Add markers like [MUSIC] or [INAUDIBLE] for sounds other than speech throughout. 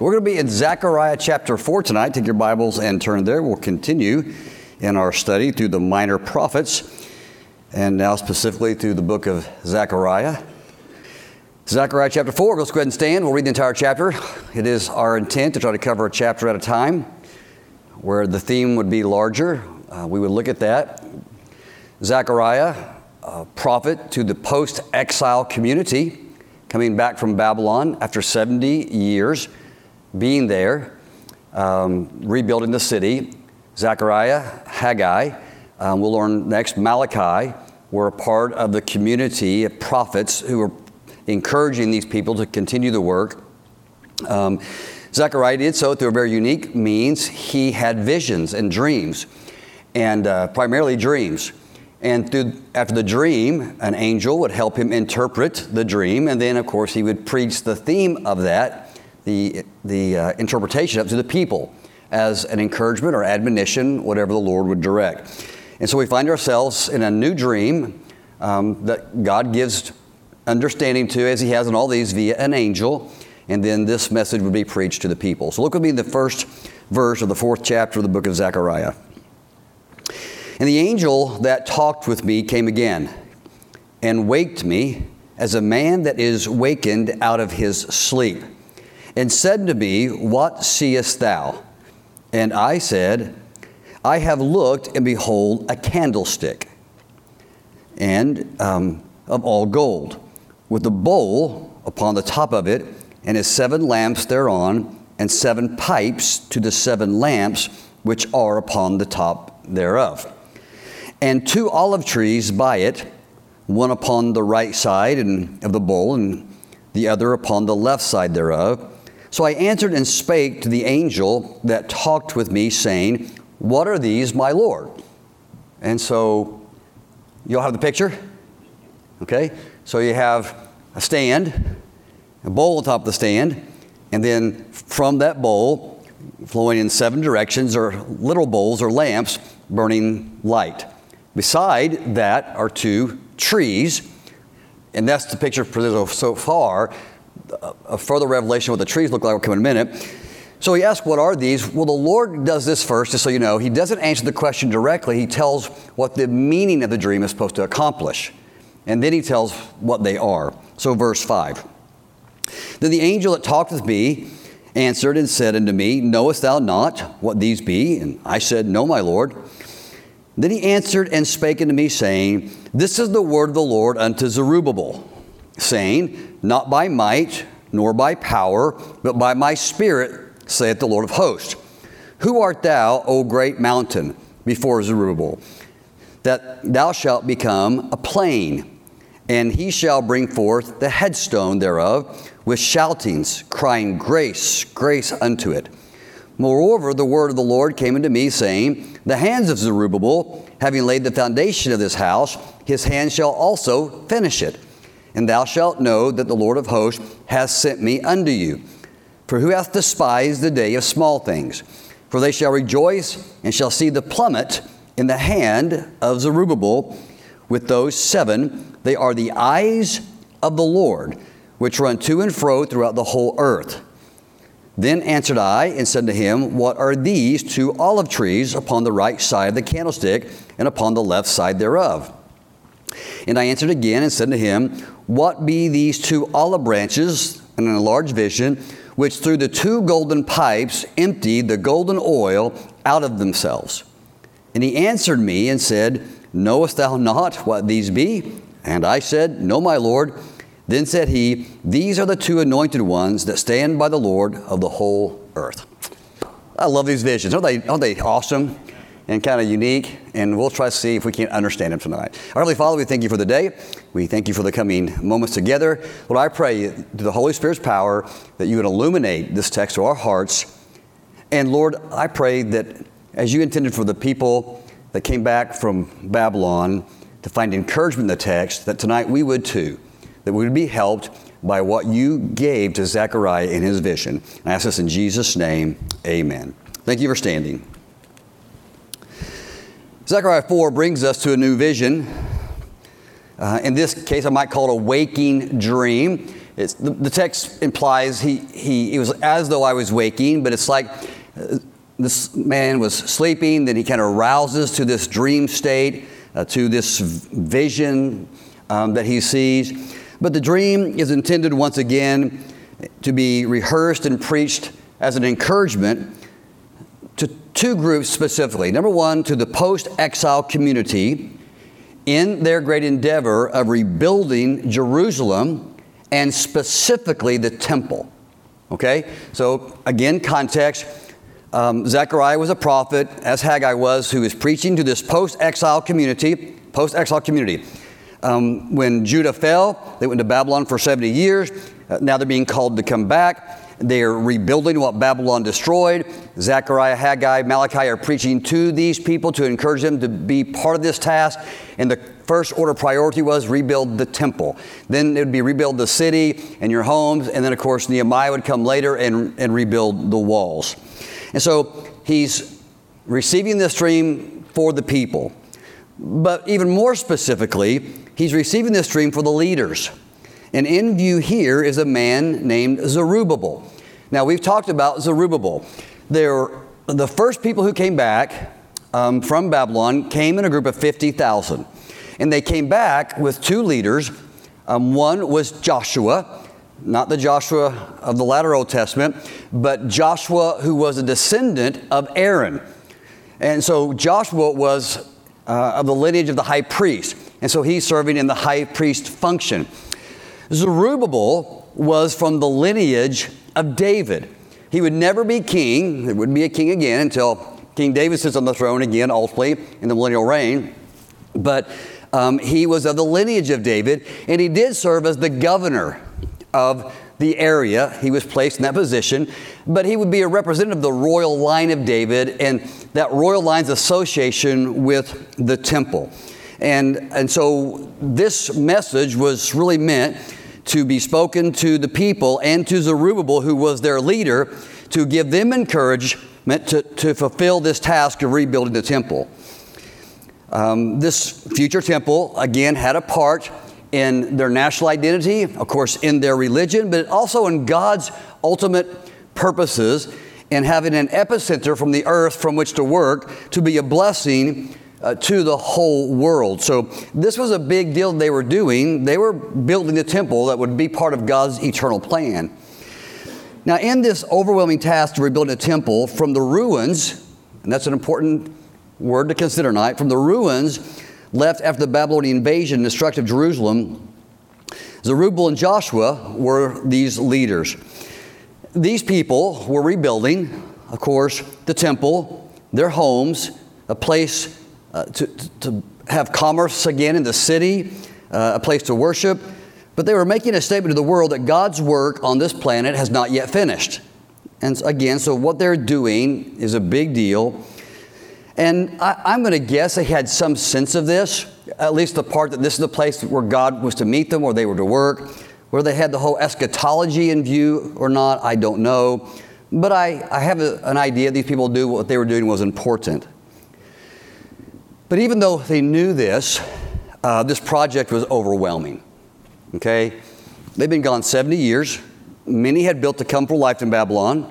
We're going to be in Zechariah chapter 4 tonight. Take your Bibles and turn there. We'll continue in our study through the minor prophets, and now specifically through the book of Zechariah. Zechariah chapter 4, let's go ahead and stand. We'll read the entire chapter. It is our intent to try to cover a chapter at a time where the theme would be larger. Uh, we would look at that. Zechariah, a prophet to the post exile community coming back from Babylon after 70 years being there, um, rebuilding the city. Zechariah, Haggai, um, we'll learn next, Malachi were a part of the community of prophets who were encouraging these people to continue the work. Um, Zechariah did so through a very unique means. He had visions and dreams, and uh, primarily dreams. And through, after the dream, an angel would help him interpret the dream, and then, of course, he would preach the theme of that the, the uh, interpretation up to the people as an encouragement or admonition, whatever the Lord would direct. And so we find ourselves in a new dream um, that God gives understanding to, as He has in all these, via an angel. And then this message would be preached to the people. So look with me in the first verse of the fourth chapter of the book of Zechariah. And the angel that talked with me came again and waked me as a man that is wakened out of his sleep and said to me, What seest thou? And I said, I have looked, and behold, a candlestick, and um, of all gold, with a bowl upon the top of it, and his seven lamps thereon, and seven pipes to the seven lamps which are upon the top thereof. And two olive trees by it, one upon the right side of the bowl, and the other upon the left side thereof. So I answered and spake to the angel that talked with me, saying, What are these, my Lord? And so you'll have the picture. Okay? So you have a stand, a bowl on top of the stand, and then from that bowl, flowing in seven directions, are little bowls or lamps burning light. Beside that are two trees, and that's the picture so far a further revelation of what the trees look like will come in a minute. So he asks, What are these? Well, the Lord does this first, just so you know. He doesn't answer the question directly, he tells what the meaning of the dream is supposed to accomplish. And then he tells what they are. So, verse 5. Then the angel that talked with me answered and said unto me, Knowest thou not what these be? And I said, No, my Lord. Then he answered and spake unto me, saying, This is the word of the Lord unto Zerubbabel, saying, not by might nor by power, but by my Spirit, saith the Lord of hosts. Who art thou, O great mountain, before Zerubbabel? That thou shalt become a plain, and he shall bring forth the headstone thereof with shoutings, crying, Grace, grace unto it. Moreover, the word of the Lord came unto me, saying, The hands of Zerubbabel, having laid the foundation of this house, his hands shall also finish it and thou shalt know that the Lord of hosts hath sent me unto you. For who hath despised the day of small things? For they shall rejoice and shall see the plummet in the hand of Zerubbabel with those seven. They are the eyes of the Lord, which run to and fro throughout the whole earth. Then answered I and said to him, What are these two olive trees upon the right side of the candlestick and upon the left side thereof? And I answered again and said to him, What be these two olive branches And in a large vision, which through the two golden pipes emptied the golden oil out of themselves? And he answered me and said, Knowest thou not what these be? And I said, No, my Lord. Then said he, These are the two anointed ones that stand by the Lord of the whole earth. I love these visions. Aren't they, aren't they awesome? And kind of unique, and we'll try to see if we can't understand Him tonight. Our Heavenly Father, we thank you for the day. We thank you for the coming moments together. Lord, I pray to the Holy Spirit's power that you would illuminate this text to our hearts. And Lord, I pray that as you intended for the people that came back from Babylon to find encouragement in the text, that tonight we would too, that we would be helped by what you gave to Zechariah in his vision. I ask this in Jesus' name, amen. Thank you for standing. Zechariah 4 brings us to a new vision. Uh, in this case, I might call it a waking dream. the, the text implies he, he, it was as though I was waking, but it's like uh, this man was sleeping, then he kind of rouses to this dream state, uh, to this vision um, that he sees. But the dream is intended once again to be rehearsed and preached as an encouragement two groups specifically. Number one, to the post exile community in their great endeavor of rebuilding Jerusalem and specifically the temple. Okay? So, again, context. Um, Zechariah was a prophet, as Haggai was, who was preaching to this post exile community. Post exile community. Um, when Judah fell, they went to Babylon for 70 years. Uh, now they're being called to come back. They're rebuilding what Babylon destroyed. Zechariah, Haggai, Malachi are preaching to these people to encourage them to be part of this task. And the first order priority was rebuild the temple. Then it would be rebuild the city and your homes. And then, of course, Nehemiah would come later and, and rebuild the walls. And so he's receiving this dream for the people. But even more specifically, he's receiving this dream for the leaders. And in view here is a man named Zerubbabel. Now, we've talked about Zerubbabel. The first people who came back um, from Babylon came in a group of 50,000. And they came back with two leaders. Um, one was Joshua, not the Joshua of the latter Old Testament, but Joshua who was a descendant of Aaron. And so Joshua was uh, of the lineage of the high priest. And so he's serving in the high priest function. Zerubbabel was from the lineage of David. He would never be king, there wouldn't be a king again until King David sits on the throne again, ultimately, in the millennial reign. But um, he was of the lineage of David, and he did serve as the governor of the area. He was placed in that position, but he would be a representative of the royal line of David and that royal line's association with the temple. And, and so this message was really meant to be spoken to the people and to Zerubbabel, who was their leader, to give them encouragement to, to fulfill this task of rebuilding the temple. Um, this future temple, again, had a part in their national identity, of course, in their religion, but also in God's ultimate purposes in having an epicenter from the earth from which to work to be a blessing uh, to the whole world. So this was a big deal they were doing. They were building the temple that would be part of God's eternal plan. Now, in this overwhelming task to rebuild a temple from the ruins, and that's an important word to consider tonight, from the ruins left after the Babylonian invasion and destruction of Jerusalem, Zerubbabel and Joshua were these leaders. These people were rebuilding, of course, the temple, their homes, a place uh, to, to have commerce again in the city, uh, a place to worship. But they were making a statement to the world that God's work on this planet has not yet finished. And again, so what they're doing is a big deal. And I, am going to guess they had some sense of this, at least the part that this is the place where God was to meet them or they were to work. Where they had the whole eschatology in view or not, I don't know. But I, I have a, an idea these people knew what they were doing was important. But even though they knew this, uh, this project was overwhelming. Okay? They've been gone 70 years. Many had built a comfortable life in Babylon.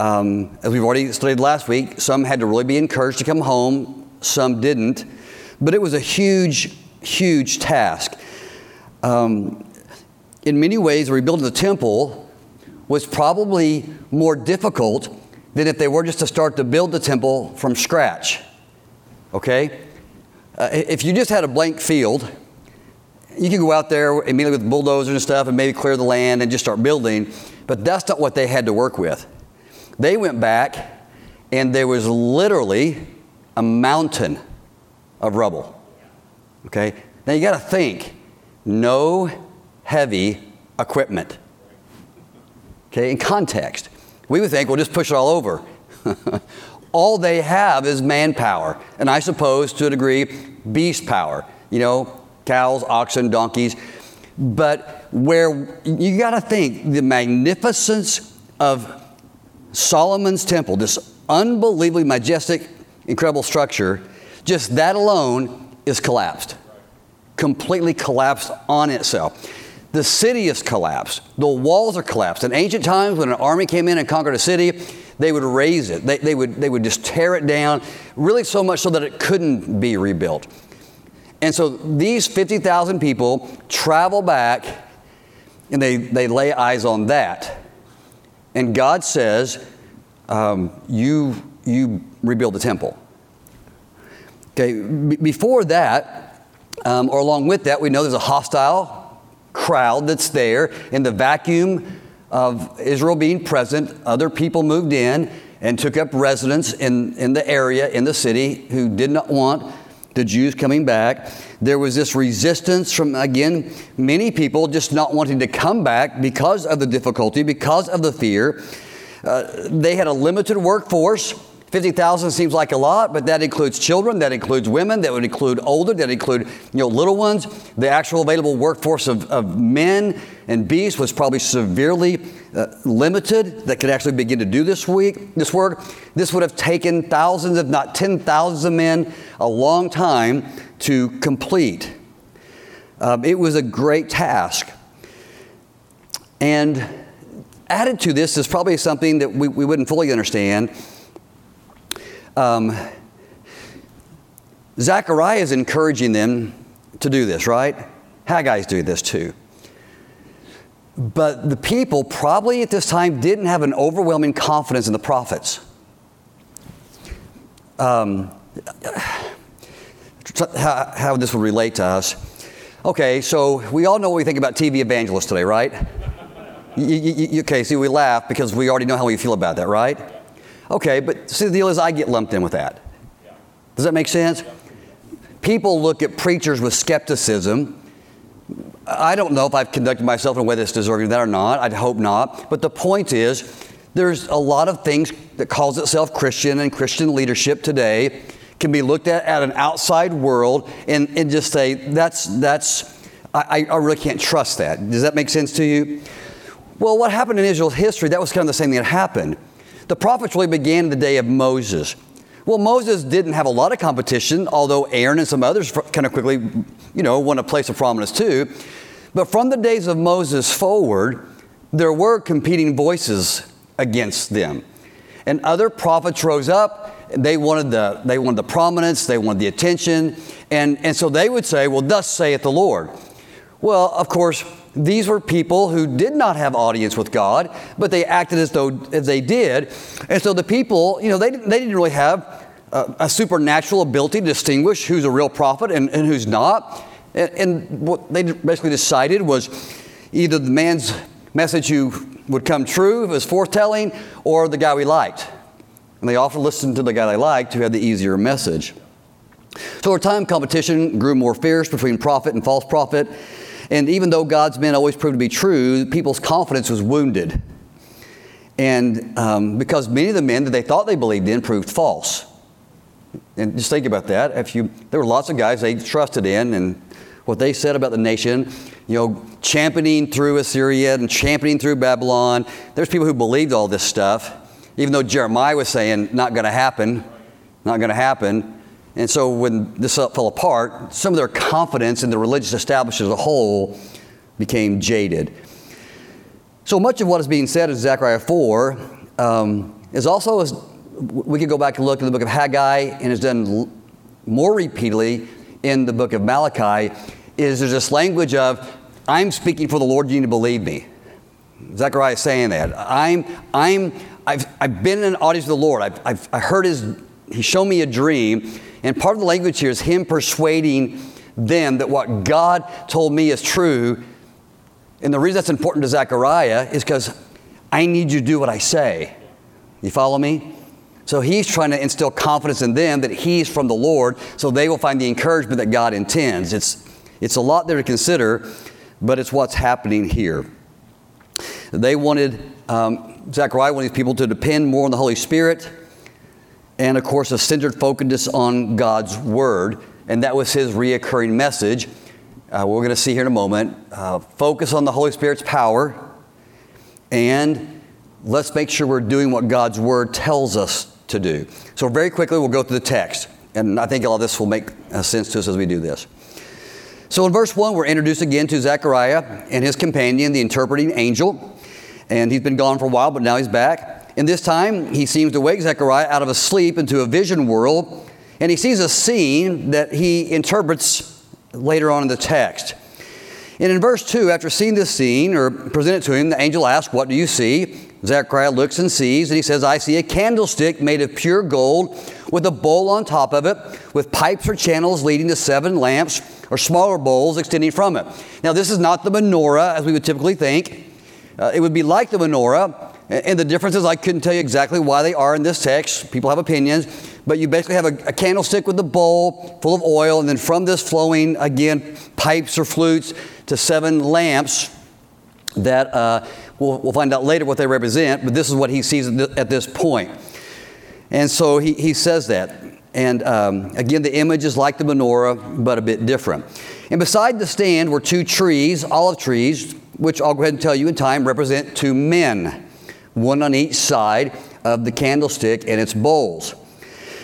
Um, as we've already studied last week, some had to really be encouraged to come home, some didn't. But it was a huge, huge task. Um, in many ways, rebuilding the temple was probably more difficult than if they were just to start to build the temple from scratch okay? Uh, if you just had a blank field, you could go out there immediately with bulldozers and stuff and maybe clear the land and just start building, but that's not what they had to work with. They went back and there was literally a mountain of rubble. Okay? Now you got to think no heavy equipment. Okay, in context. We would think we'll just push it all over. [LAUGHS] all they have is manpower, and I suppose to a degree, beast power. You know, cows, oxen, donkeys. But where you got to think the magnificence of Solomon's temple, this unbelievably majestic, incredible structure, just that alone is collapsed. Completely collapsed on itself. The city is collapsed. The walls are collapsed. In ancient times, when an army came in and conquered a city, they would raze it. They, they, would, they would just tear it down, really so much so that it couldn't be rebuilt. And so these 50,000 people travel back and they, they lay eyes on that. And God says, um, you, you rebuild the temple. Okay, b- before that, um, or along with that, we know there's a hostile crowd that's there. In the vacuum of Israel being present, other people moved in and took up residence in, in the area, in the city, who did not want the Jews coming back. There was this resistance from, again, many people just not wanting to come back because of the difficulty, because of the fear. Uh, they had a limited workforce. 50,000 seems like a lot, but that includes children, that includes women, that would include older, that include you know, little ones. The actual available workforce of, of men and beasts was probably severely uh, limited that could actually begin to do this week, this work. This would have taken thousands, if not 10,000 of men, a long time to complete. Um, it was a great task. And added to this is probably something that we, we wouldn't fully understand um, Zechariah is encouraging them to do this, right? Haggai's doing this too. But the people probably at this time didn't have an overwhelming confidence in the prophets. Um, how, how this would relate to us. Okay, so we all know what we think about TV evangelists today, right? you, you, you, okay, see, we laugh because we already know how we feel about that, right? Okay, but see, the deal is I get lumped in with that. Does that make sense? People look at preachers with skepticism. I don't know if I've conducted myself in a way that's deserving of that or not. I'd hope not. But the point is, there's a lot of things that calls itself Christian and Christian leadership today can be looked at at an outside world and, and just say, that's, that's, I, I really can't trust that. Does that make sense to you? Well, what happened in Israel's history, that was kind of the same thing that happened. The prophets really began in the day of Moses. Well, Moses didn't have a lot of competition, although Aaron and some others kind of quickly, you know, won a place of prominence too. But from the days of Moses forward, there were competing voices against them. And other prophets rose up. They wanted the, they wanted the prominence, they wanted the attention. And, and so they would say, Well, thus saith the Lord. Well, of course, these were people who did not have audience with God, but they acted as though as they did. And so the people, you know, they, they didn't really have a, a supernatural ability to distinguish who's a real prophet and, and who's not. And, and what they basically decided was either the man's message who would come true, if it was foretelling, or the guy we liked. And they often listened to the guy they liked who had the easier message. So over time, competition grew more fierce between prophet and false prophet. And even though God's men always proved to be true, people's confidence was wounded. And um, because many of the men that they thought they believed in proved false. And just think about that. If you, there were lots of guys they trusted in, and what they said about the nation, you know, championing through Assyria and championing through Babylon. There's people who believed all this stuff, even though Jeremiah was saying, not going to happen, not going to happen. And so when this fell apart, some of their confidence in the religious establishment as a whole became jaded. So much of what is being said in Zechariah 4 um, is also, as we could go back and look in the book of Haggai and is done more repeatedly in the book of Malachi, is there's this language of, I'm speaking for the Lord, you need to believe me. Zechariah is saying that. I'm, I'm, I've, I've been in an audience with the Lord. I've, I've I heard his, he showed me a dream, and part of the language here is him persuading them that what God told me is true. And the reason that's important to Zechariah is because I need you to do what I say. You follow me? So he's trying to instill confidence in them that he's from the Lord so they will find the encouragement that God intends. It's, it's a lot there to consider, but it's what's happening here. They wanted, um, Zechariah wanted these people to depend more on the Holy Spirit and of course a centered focus on God's Word, and that was his reoccurring message. Uh, we're going to see here in a moment. Uh, focus on the Holy Spirit's power, and let's make sure we're doing what God's Word tells us to do. So, very quickly, we'll go through the text, and I think all this will make uh, sense to us as we do this. So in verse 1, we're introduced again to Zechariah and his companion, the interpreting angel. And he's been gone for a while, but now he's back. And this time, he seems to wake Zechariah out of a sleep into a vision world. And he sees a scene that he interprets later on in the text. And in verse 2, after seeing this scene or presented to him, the angel asks, What do you see? Zechariah looks and sees, and he says, I see a candlestick made of pure gold with a bowl on top of it, with pipes or channels leading to seven lamps or smaller bowls extending from it. Now, this is not the menorah as we would typically think. Uh, it would be like the menorah, and the differences I couldn't tell you exactly why they are in this text. People have opinions, but you basically have a, a candlestick with a bowl full of oil, and then from this flowing, again, pipes or flutes to seven lamps that uh, we'll, we'll, find out later what they represent, but this is what he sees at this point. And so he, he says that. And um, again, the image is like the menorah, but a bit different. And beside the stand were two trees, olive trees, which I'll go ahead and tell you in time represent two men, one on each side of the candlestick and its bowls.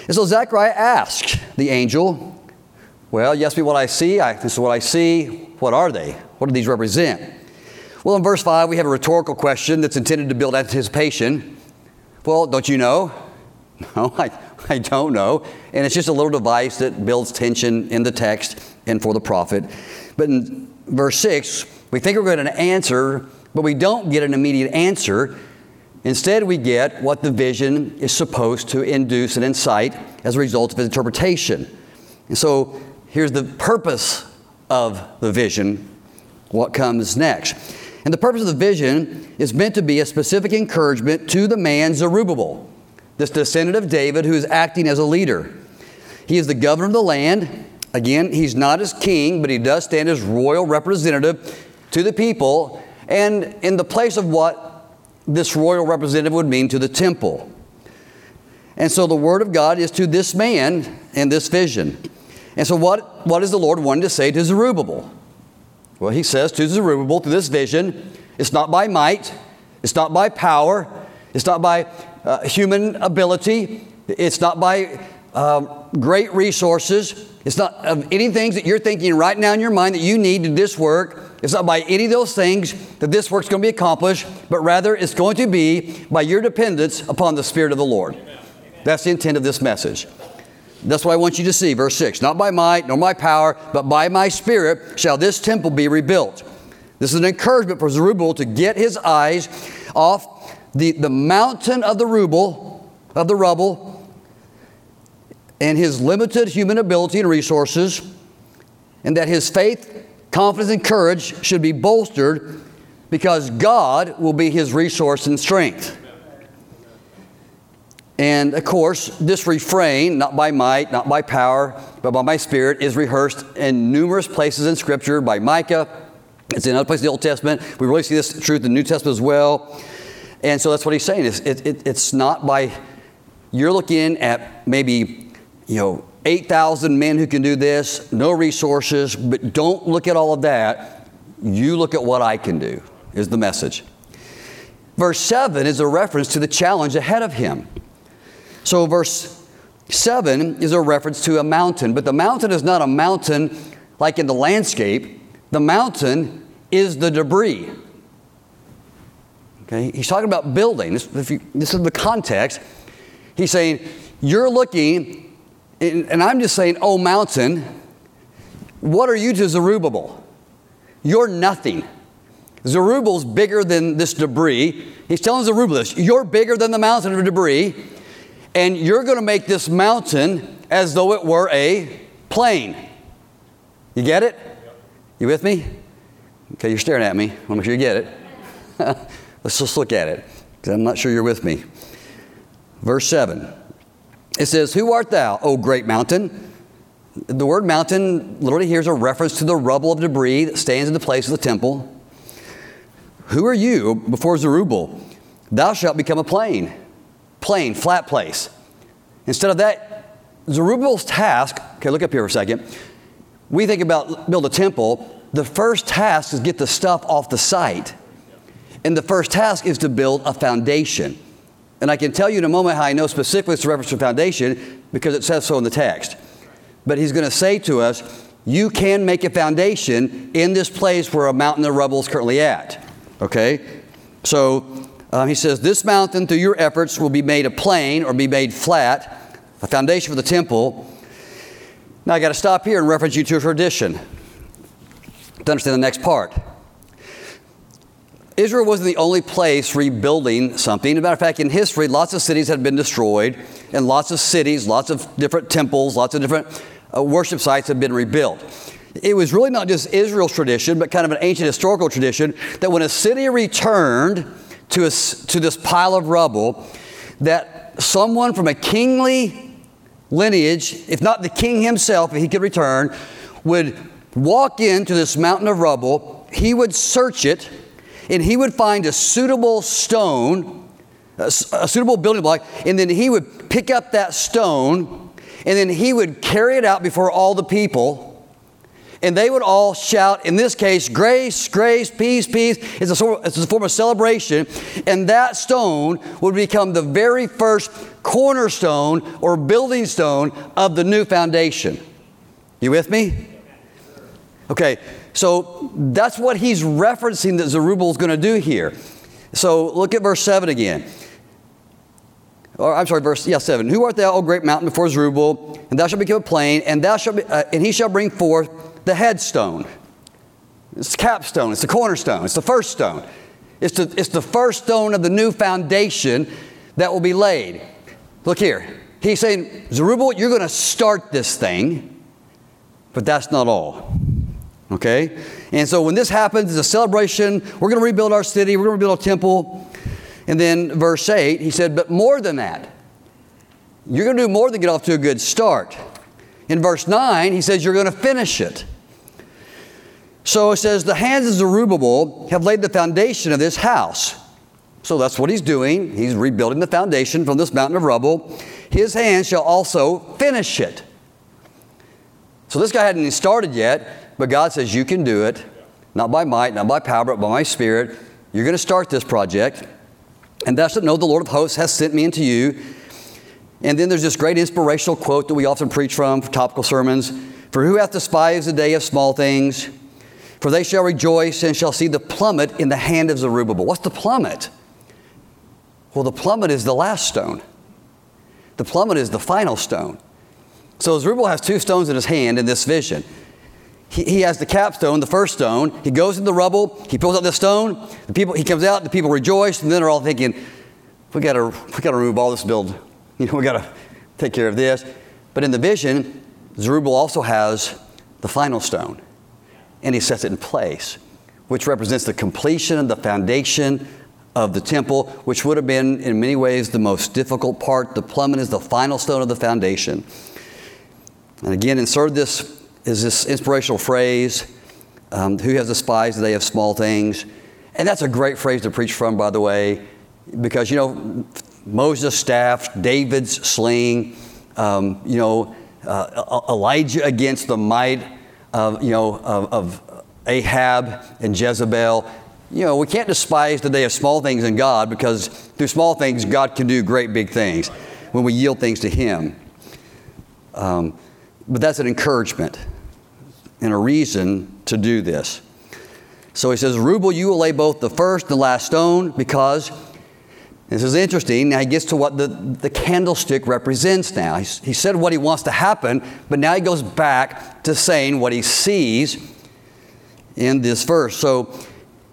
And so Zechariah asked the angel, Well, you me what I see. I, this is what I see. What are they? What do these represent? Well, in verse 5, we have a rhetorical question that's intended to build anticipation. Well, don't you know? [LAUGHS] No, I, I don't know. And it's just a little device that builds tension in the text and for the prophet. But in verse 6, we think we're going to answer, but we don't get an immediate answer. Instead, we get what the vision is supposed to induce and incite as a result of its interpretation. And so here's the purpose of the vision, what comes next. And the purpose of the vision is meant to be a specific encouragement to the man Zerubbabel, this descendant of David who is acting as a leader. He is the governor of the land. Again, he's not as king, but he does stand as royal representative to the people and in the place of what this royal representative would mean to the temple. And so the word of God is to this man in this vision. And so, what, what is the Lord wanting to say to Zerubbabel? Well, he says to Zerubbabel through this vision, it's not by might, it's not by power, it's not by uh, human ability, it's not by uh, great resources, it's not of any things that you're thinking right now in your mind that you need to do this work. It's not by any of those things that this work's going to be accomplished, but rather it's going to be by your dependence upon the Spirit of the Lord. That's the intent of this message. That's what I want you to see. Verse 6 Not by might nor my power, but by my Spirit shall this temple be rebuilt. This is an encouragement for Zerubbabel to get his eyes off the, the mountain of the rubble, of the rubble, and his limited human ability and resources, and that his faith, confidence, and courage should be bolstered because God will be his resource and strength. And of course, this refrain, not by might, not by power, but by my spirit, is rehearsed in numerous places in Scripture by Micah. It's in other places in the Old Testament. We really see this truth in the New Testament as well. And so that's what he's saying. It's, it, it, it's not by, you're looking at maybe, you know, 8,000 men who can do this, no resources, but don't look at all of that. You look at what I can do, is the message. Verse 7 is a reference to the challenge ahead of him. So, verse 7 is a reference to a mountain, but the mountain is not a mountain like in the landscape. The mountain is the debris. Okay, he's talking about building. This, you, this is the context. He's saying, You're looking, and I'm just saying, Oh, mountain, what are you to Zerubbabel? You're nothing. Zerubbabel's bigger than this debris. He's telling Zerubbabel this You're bigger than the mountain of debris and you're going to make this mountain as though it were a plain. You get it? You with me? Okay, you're staring at me. I want to make sure you get it. [LAUGHS] Let's just look at it, because I'm not sure you're with me. Verse 7. It says, Who art thou, O great mountain? The word mountain literally here is a reference to the rubble of debris that stands in the place of the temple. Who are you before Zerubbabel? Thou shalt become a plain plain, flat place. Instead of that, Zerubbabel's task, okay, look up here for a second. We think about build a temple. The first task is get the stuff off the site. And the first task is to build a foundation. And I can tell you in a moment how I know specifically it's a reference to foundation because it says so in the text. But he's going to say to us, you can make a foundation in this place where a mountain of rubble is currently at. Okay? So um, he says, This mountain, through your efforts, will be made a plain or be made flat, a foundation for the temple. Now I got to stop here and reference you to a tradition to understand the next part. Israel wasn't the only place rebuilding something. As a matter of fact, in history, lots of cities had been destroyed, and lots of cities, lots of different temples, lots of different uh, worship sites had been rebuilt. It was really not just Israel's tradition, but kind of an ancient historical tradition that when a city returned to, a, to this pile of rubble, that someone from a kingly lineage, if not the king himself, if he could return, would walk into this mountain of rubble, he would search it, and he would find a suitable stone, a, a suitable building block, and then he would pick up that stone, and then he would carry it out before all the people and they would all shout, in this case, grace, grace, peace, peace. It's a, sort of, it's a form of celebration. And that stone would become the very first cornerstone or building stone of the new foundation. You with me? Okay, so that's what he's referencing that Zerubbabel is going to do here. So look at verse 7 again. Or I'm sorry, verse yeah, 7. Who art thou, O great mountain, before Zerubbabel? And thou shalt become a plain, and thou shalt be, uh, and he shall bring forth the headstone. It's the capstone, it's the cornerstone, it's the first stone. It's the, it's the first stone of the new foundation that will be laid. Look here. He's saying, Zerubbabel, you're going to start this thing, but that's not all. Okay? And so when this happens, it's a celebration. We're going to rebuild our city, we're going to rebuild our temple. And then verse 8, he said, But more than that, you're going to do more than get off to a good start. In verse 9, he says, You're going to finish it. So it says, The hands of Zerubbabel have laid the foundation of this house. So that's what he's doing. He's rebuilding the foundation from this mountain of rubble. His hands shall also finish it. So this guy hadn't even started yet, but God says, You can do it. Not by might, not by power, but by my spirit. You're going to start this project. And thou shalt know the Lord of hosts has sent me into you. And then there's this great inspirational quote that we often preach from for topical sermons For who hath despised the day of small things? For they shall rejoice and shall see the plummet in the hand of Zerubbabel. What's the plummet? Well, the plummet is the last stone. The plummet is the final stone. So Zerubbabel has two stones in his hand in this vision. He, he has the capstone, the first stone. He goes in the rubble. He pulls out the stone. The people, he comes out. The people rejoice, and then they're all thinking, "We got to, we got to remove all this build [LAUGHS] you know, we got to take care of this. But in the vision, Zerubbabel also has the final stone, and he sets it in place, which represents the completion of the foundation of the temple, which would have been, in many ways, the most difficult part. The plummet is the final stone of the foundation. And again, insert this is this inspirational phrase um, Who has despised the day of small things? And that's a great phrase to preach from, by the way, because, you know, Moses' staff, David's sling, um, you know, uh, Elijah against the might of, you know, of, of Ahab and Jezebel. You know, we can't despise the day of small things in God because through small things, God can do great big things when we yield things to Him. Um, but that's an encouragement and a reason to do this. So he says, Rubel, you will lay both the first and the last stone because this is interesting. Now he gets to what the, the candlestick represents now. He's, he said what he wants to happen, but now he goes back to saying what he sees in this verse. So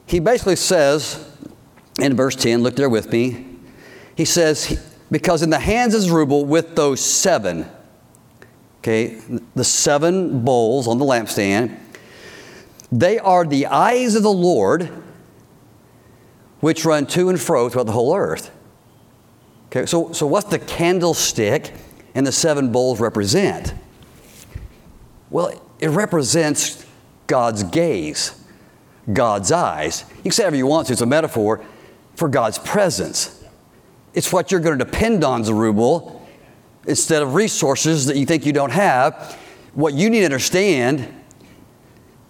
he basically says in verse 10, look there with me. He says, Because in the hands of Zerubbabel with those seven, okay, the seven bowls on the lampstand, they are the eyes of the Lord which run to and fro throughout the whole earth. Okay, so, so what's the candlestick and the seven bowls represent? Well, it represents God's gaze, God's eyes. You can say whatever you want to, it's a metaphor for God's presence. It's what you're going to depend on, Zerubbabel, instead of resources that you think you don't have. What you need to understand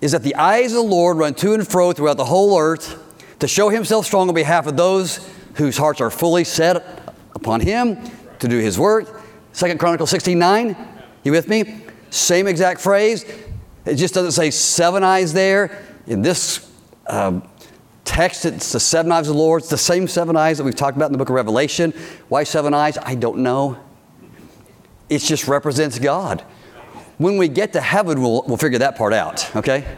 is that the eyes of the Lord run to and fro throughout the whole earth to show himself strong on behalf of those whose hearts are fully set upon him to do his work. Second Chronicles 16 9. You with me? Same exact phrase. It just doesn't say seven eyes there. In this um, text, it's the seven eyes of the Lord. It's the same seven eyes that we've talked about in the book of Revelation. Why seven eyes? I don't know. It just represents God. When we get to heaven, we'll, we'll figure that part out, okay?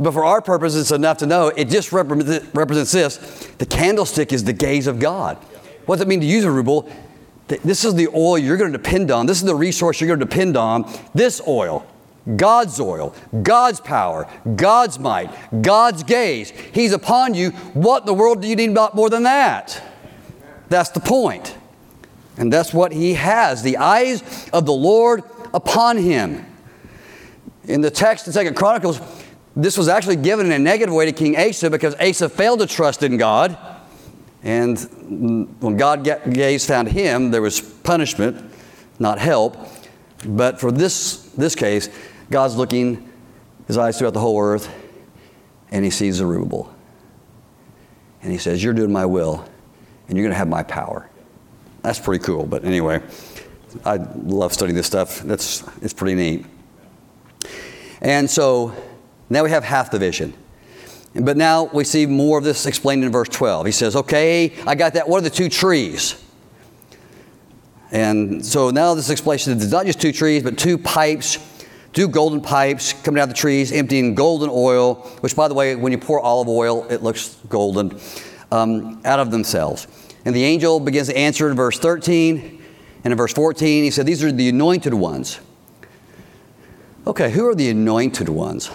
But for our purposes, it's enough to know it just represents this. The candlestick is the gaze of God. What does it mean to Zerubbabel? This is the oil you're going to depend on. This is the resource you're going to depend on. This oil, God's oil, God's power, God's might, God's gaze. He's upon you. What in the world do you need about more than that? That's the point. And that's what he has the eyes of the Lord upon him. In the text in Second Chronicles, this was actually given in a negative way to King Asa because Asa failed to trust in God. And when God gaze found him, there was punishment, not help. But for this, this case, God's looking his eyes throughout the whole earth, and he sees Zerubbabel. And he says, You're doing my will, and you're going to have my power. That's pretty cool. But anyway, I love studying this stuff. That's, it's pretty neat. And so now we have half the vision. But now we see more of this explained in verse 12. He says, Okay, I got that. What are the two trees? And so now this explanation is not just two trees, but two pipes, two golden pipes coming out of the trees, emptying golden oil, which, by the way, when you pour olive oil, it looks golden, um, out of themselves. And the angel begins to answer in verse 13. And in verse 14, he said, These are the anointed ones. Okay, who are the anointed ones?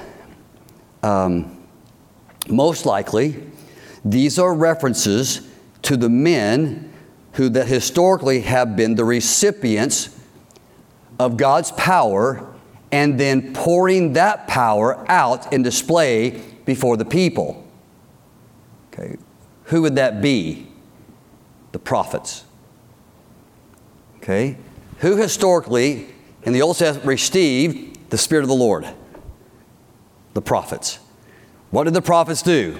Um, most likely, these are references to the men who that historically have been the recipients of God's power and then pouring that power out in display before the people. Okay, who would that be? The prophets. Okay, who historically in the Old Testament received the Spirit of the Lord? The prophets. What did the prophets do?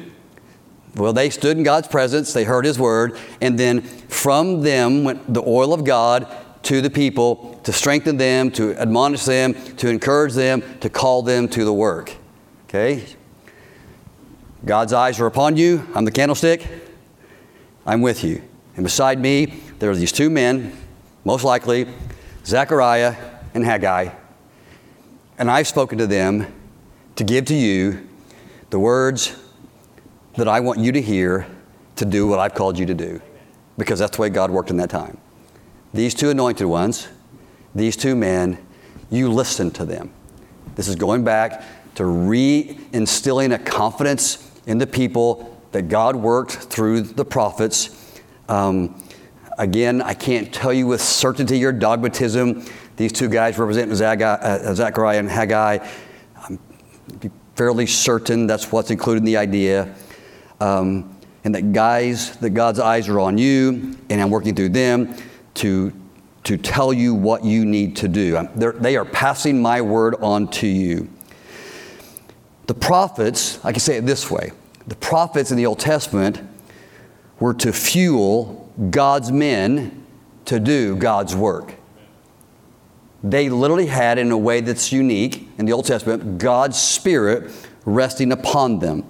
Well, they stood in God's presence, they heard His word, and then from them went the oil of God to the people to strengthen them, to admonish them, to encourage them, to call them to the work. Okay? God's eyes are upon you. I'm the candlestick. I'm with you. And beside me, there are these two men, most likely Zechariah and Haggai. And I've spoken to them to give to you the words that I want you to hear to do what I've called you to do. Because that's the way God worked in that time. These two anointed ones, these two men, you listen to them. This is going back to re instilling a confidence in the people that God worked through the prophets. Um, again, I can't tell you with certainty or dogmatism. These two guys represent uh, Zechariah and Haggai. I'm fairly certain that's what's included in the idea. Um, and that guys, that God's eyes are on you, and I'm working through them to, to tell you what you need to do. They are passing my word on to you. The prophets, I can say it this way the prophets in the Old Testament were to fuel God's men to do God's work they literally had, in a way that's unique in the Old Testament, God's Spirit resting upon them.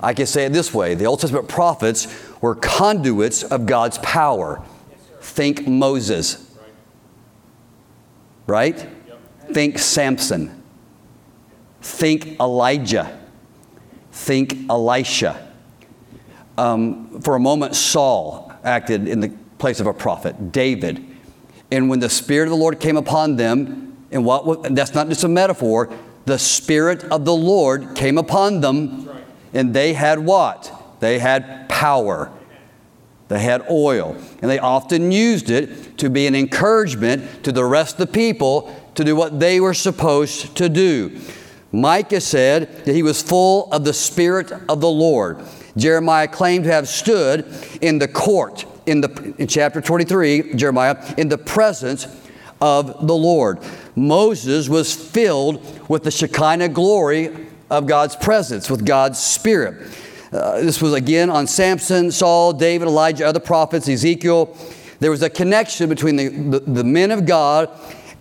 I can say it this way the Old Testament prophets were conduits of God's power. Think Moses. Right? Think Samson. Think Elijah. Think Elisha. Um, for a moment, Saul acted in the place of a prophet. David and when the Spirit of the Lord came upon them, and what and that's not just a metaphor, the Spirit of the Lord came upon them, and they had what? They had power. They had oil. And they often used it to be an encouragement to the rest of the people to do what they were supposed to do. Micah said that he was full of the Spirit of the Lord. Jeremiah claimed to have stood in the court in, the, in chapter 23, Jeremiah, in the presence of the Lord. Moses was filled with the Shekinah glory of God's presence, with God's Spirit. Uh, this was again on Samson, Saul, David, Elijah, other prophets, Ezekiel. There was a connection between the, the, the men of God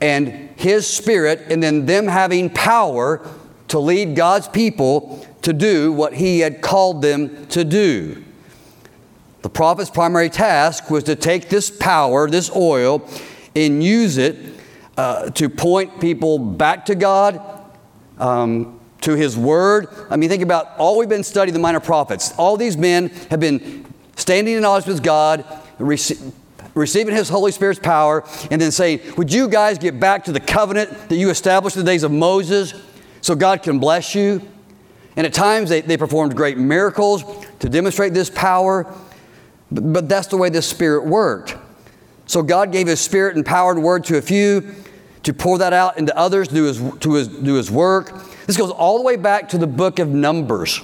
and His Spirit, and then them having power to lead God's people to do what he had called them to do. The prophet's primary task was to take this power, this oil, and use it uh, to point people back to God, um, to His Word. I mean, think about all we've been studying the minor prophets. All these men have been standing in knowledge with God, rece- receiving His Holy Spirit's power, and then saying, Would you guys get back to the covenant that you established in the days of Moses so God can bless you? And at times they, they performed great miracles to demonstrate this power, but, but that's the way the Spirit worked. So God gave His Spirit and power and word to a few to pour that out into others, do his, to his, do his work. This goes all the way back to the book of Numbers.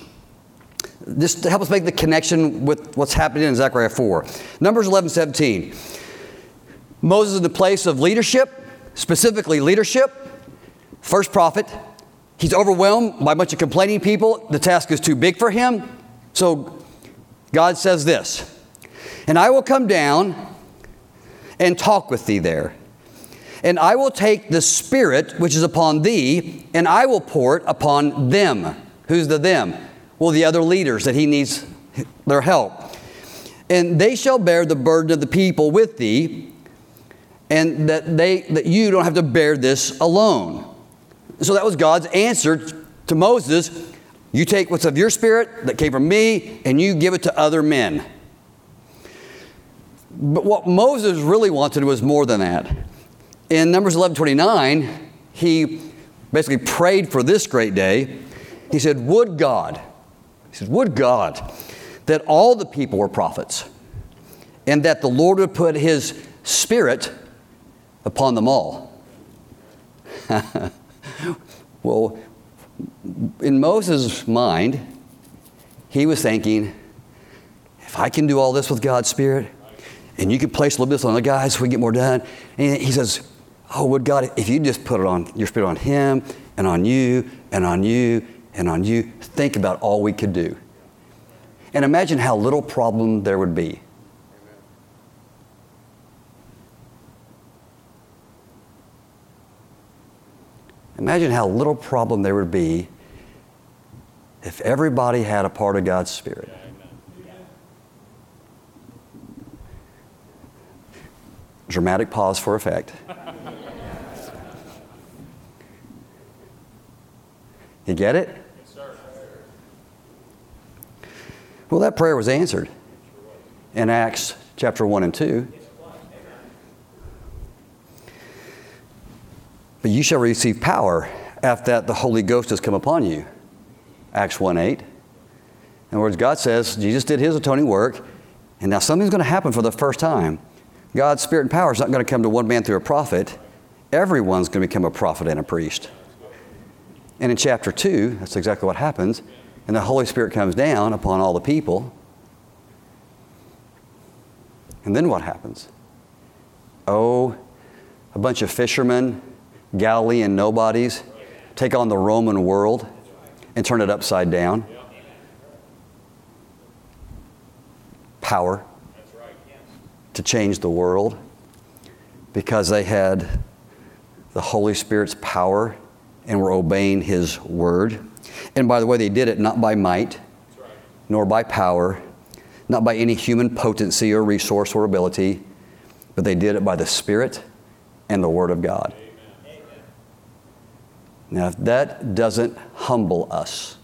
This to help us make the connection with what's happening in Zechariah 4. Numbers 11, 17. Moses in the place of leadership, specifically leadership. First prophet. He's overwhelmed by a bunch of complaining people. The task is too big for him. So God says this And I will come down and talk with thee there and I will take the Spirit which is upon thee, and I will pour it upon them. Who's the them? Well, the other leaders that he needs their help. And they shall bear the burden of the people with thee, and that they that you don't have to bear this alone. So that was God's answer to Moses. You take what's of your spirit that came from me, and you give it to other men. But what Moses really wanted was more than that in Numbers 11 29, he basically prayed for this great day. He said, Would God, he said, Would God that all the people were prophets and that the Lord would put his spirit upon them all. [LAUGHS] well, in Moses' mind, he was thinking, if I can do all this with God's Spirit, and you can place a little bit on the guys so we get more done. And he says, Oh, would God, if you just put it on your spirit on Him and on you and on you and on you, think about all we could do. And imagine how little problem there would be. Imagine how little problem there would be if everybody had a part of God's Spirit. Dramatic pause for effect. You get it? Well, that prayer was answered in Acts chapter 1 and 2. But you shall receive power after that the Holy Ghost has come upon you. Acts 1 8. In other words, God says Jesus did his atoning work, and now something's going to happen for the first time. God's spirit and power is not going to come to one man through a prophet. Everyone's going to become a prophet and a priest. And in chapter 2, that's exactly what happens. And the Holy Spirit comes down upon all the people. And then what happens? Oh, a bunch of fishermen, Galilean nobodies, take on the Roman world and turn it upside down. Power to change the world because they had the Holy Spirit's power and were obeying His word. And by the way, they did it not by might, nor by power, not by any human potency or resource or ability, but they did it by the Spirit and the Word of God. Now, if that doesn't humble us,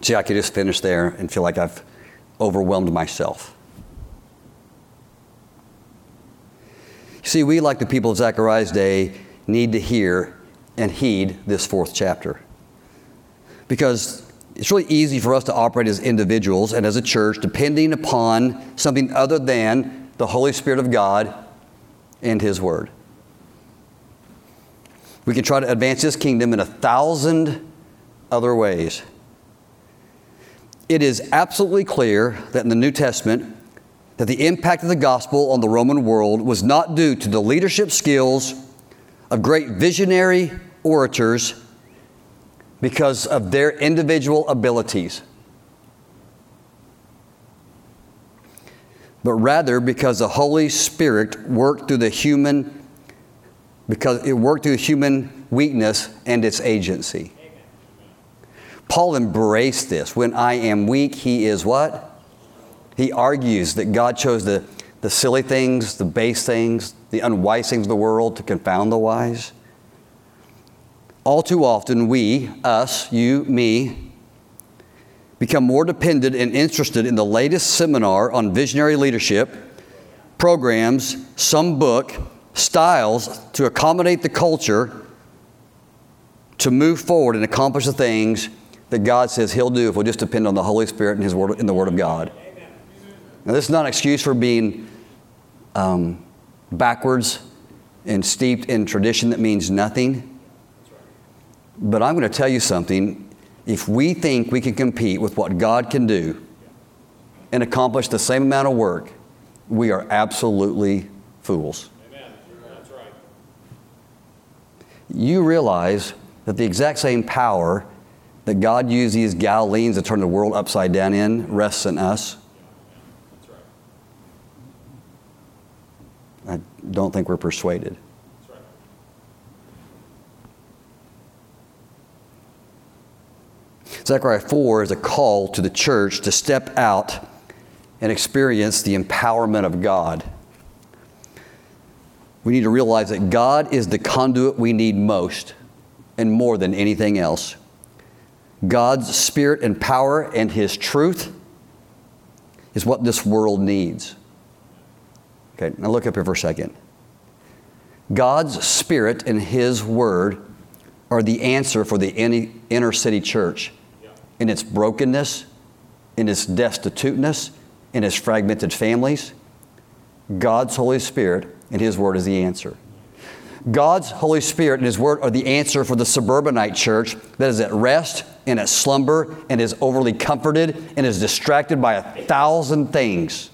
see, I could just finish there and feel like I've overwhelmed myself. See, we, like the people of Zechariah's day, need to hear and heed this fourth chapter. Because it's really easy for us to operate as individuals and as a church depending upon something other than the Holy Spirit of God and His Word. We can try to advance His kingdom in a thousand other ways. It is absolutely clear that in the New Testament, that the impact of the gospel on the Roman world was not due to the leadership skills of great visionary orators because of their individual abilities, but rather because the Holy Spirit worked through the human because it worked through human weakness and its agency. Paul embraced this. When I am weak, he is what? He argues that God chose the, the silly things, the base things, the unwise things of the world to confound the wise. All too often, we, us, you, me, become more dependent and interested in the latest seminar on visionary leadership, programs, some book, styles to accommodate the culture to move forward and accomplish the things that God says He'll do if we'll just depend on the Holy Spirit and His Word in the Word of God. Now, this is not an excuse for being um, backwards and steeped in tradition that means nothing. But I'm going to tell you something. If we think we can compete with what God can do and accomplish the same amount of work, we are absolutely fools. Amen. That's right. You realize that the exact same power that God used these Galileans to turn the world upside down in rests in us. I don't think we're persuaded. Zechariah 4 is a call to the church to step out and experience the empowerment of God. We need to realize that God is the conduit we need most and more than anything else. God's spirit and power and His truth is what this world needs. Okay, now look up here for a second. God's spirit and His word are the answer for the inner city church in its brokenness, in its destituteness, in its fragmented families. God's Holy Spirit and His Word is the answer. God's Holy Spirit and His Word are the answer for the suburbanite church that is at rest and at slumber and is overly comforted and is distracted by a thousand things.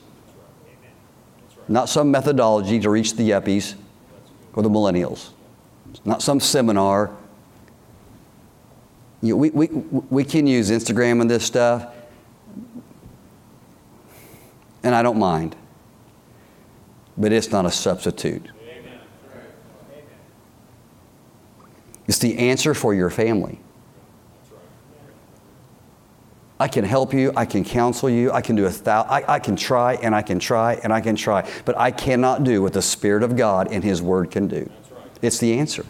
Not some methodology to reach the yuppies or the millennials. Not some seminar. You know, we, we, we can use Instagram and this stuff, and I don't mind. But it's not a substitute. It's the answer for your family. I can help you, I can counsel you, I can do a thousand, I, I can try and I can try and I can try, but I cannot do what the Spirit of God and His Word can do. It's the answer.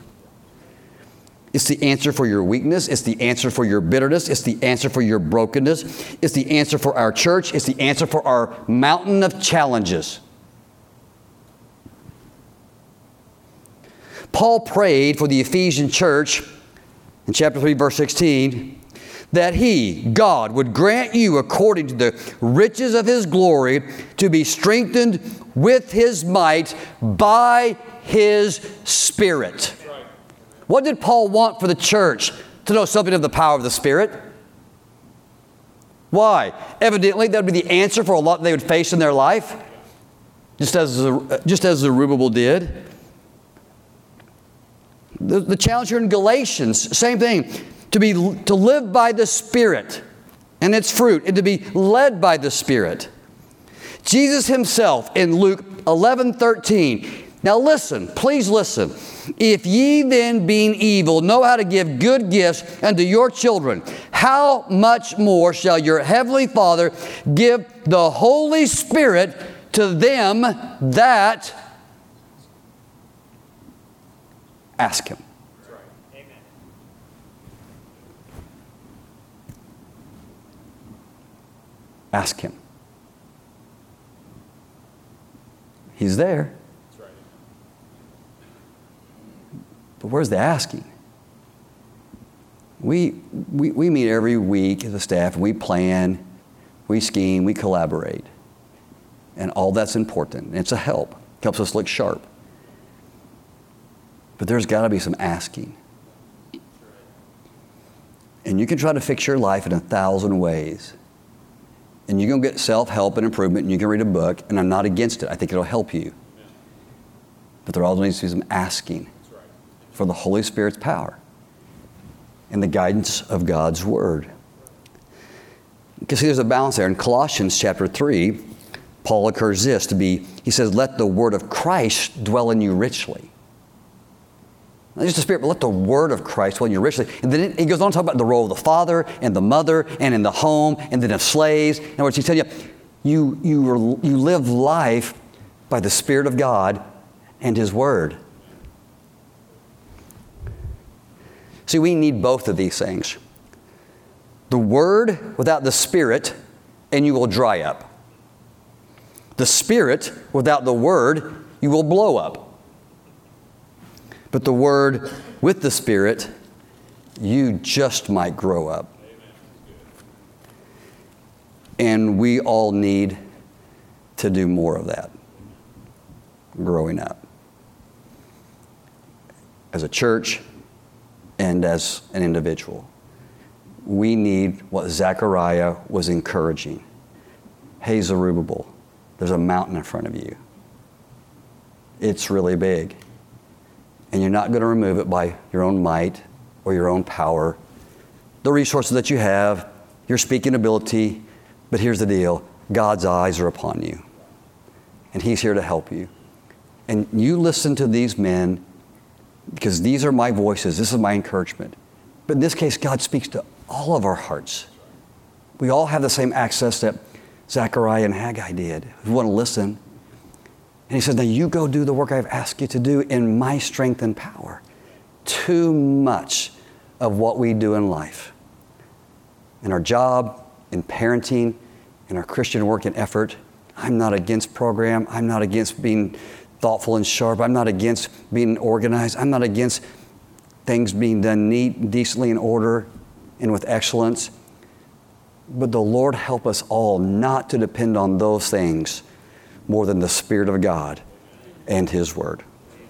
It's the answer for your weakness. It's the answer for your bitterness. It's the answer for your brokenness. It's the answer for our church. It's the answer for our mountain of challenges. Paul prayed for the Ephesian church in chapter 3, verse 16, that he, God, would grant you, according to the riches of his glory, to be strengthened with his might by his Spirit. What did Paul want for the church? To know something of the power of the Spirit. Why? Evidently, that would be the answer for a lot they would face in their life, just as, uh, just as Zerubbabel did. The, the challenge here in Galatians, same thing. To, be, to live by the Spirit and its fruit, and to be led by the Spirit. Jesus himself in Luke 11 13. Now listen, please listen. If ye then, being evil, know how to give good gifts unto your children, how much more shall your heavenly Father give the Holy Spirit to them that Ask Him. Ask Him. He's there. But where's the asking? We, we, we meet every week as a staff, and we plan, we scheme, we collaborate. And all that's important. It's a help. It helps us look sharp. But there's got to be some asking. And you can try to fix your life in a thousand ways. And you can get self help and improvement, and you can read a book, and I'm not against it. I think it'll help you. But there also needs to be some asking for the Holy Spirit's power and the guidance of God's Word. You can see there's a balance there. In Colossians chapter 3, Paul occurs this to be, he says, Let the Word of Christ dwell in you richly. Not just the Spirit, but let the Word of Christ dwell in you richly. And then he goes on to talk about the role of the father and the mother and in the home and then of slaves. In other words, he's telling you, you, you, you live life by the Spirit of God and His Word. See, we need both of these things. The Word without the Spirit, and you will dry up. The Spirit without the Word, you will blow up. But the Word with the Spirit, you just might grow up. And we all need to do more of that growing up. As a church and as an individual, we need what Zechariah was encouraging. Hey, Zerubbabel, there's a mountain in front of you. It's really big. And you're not going to remove it by your own might or your own power, the resources that you have, your speaking ability. But here's the deal God's eyes are upon you, and He's here to help you. And you listen to these men because these are my voices, this is my encouragement. But in this case, God speaks to all of our hearts. We all have the same access that Zechariah and Haggai did. If we want to listen, and he says, Now you go do the work I've asked you to do in my strength and power. Too much of what we do in life, in our job, in parenting, in our Christian work and effort. I'm not against program. I'm not against being thoughtful and sharp. I'm not against being organized. I'm not against things being done neat, decently in order, and with excellence. But the Lord help us all not to depend on those things more than the Spirit of God and His Word.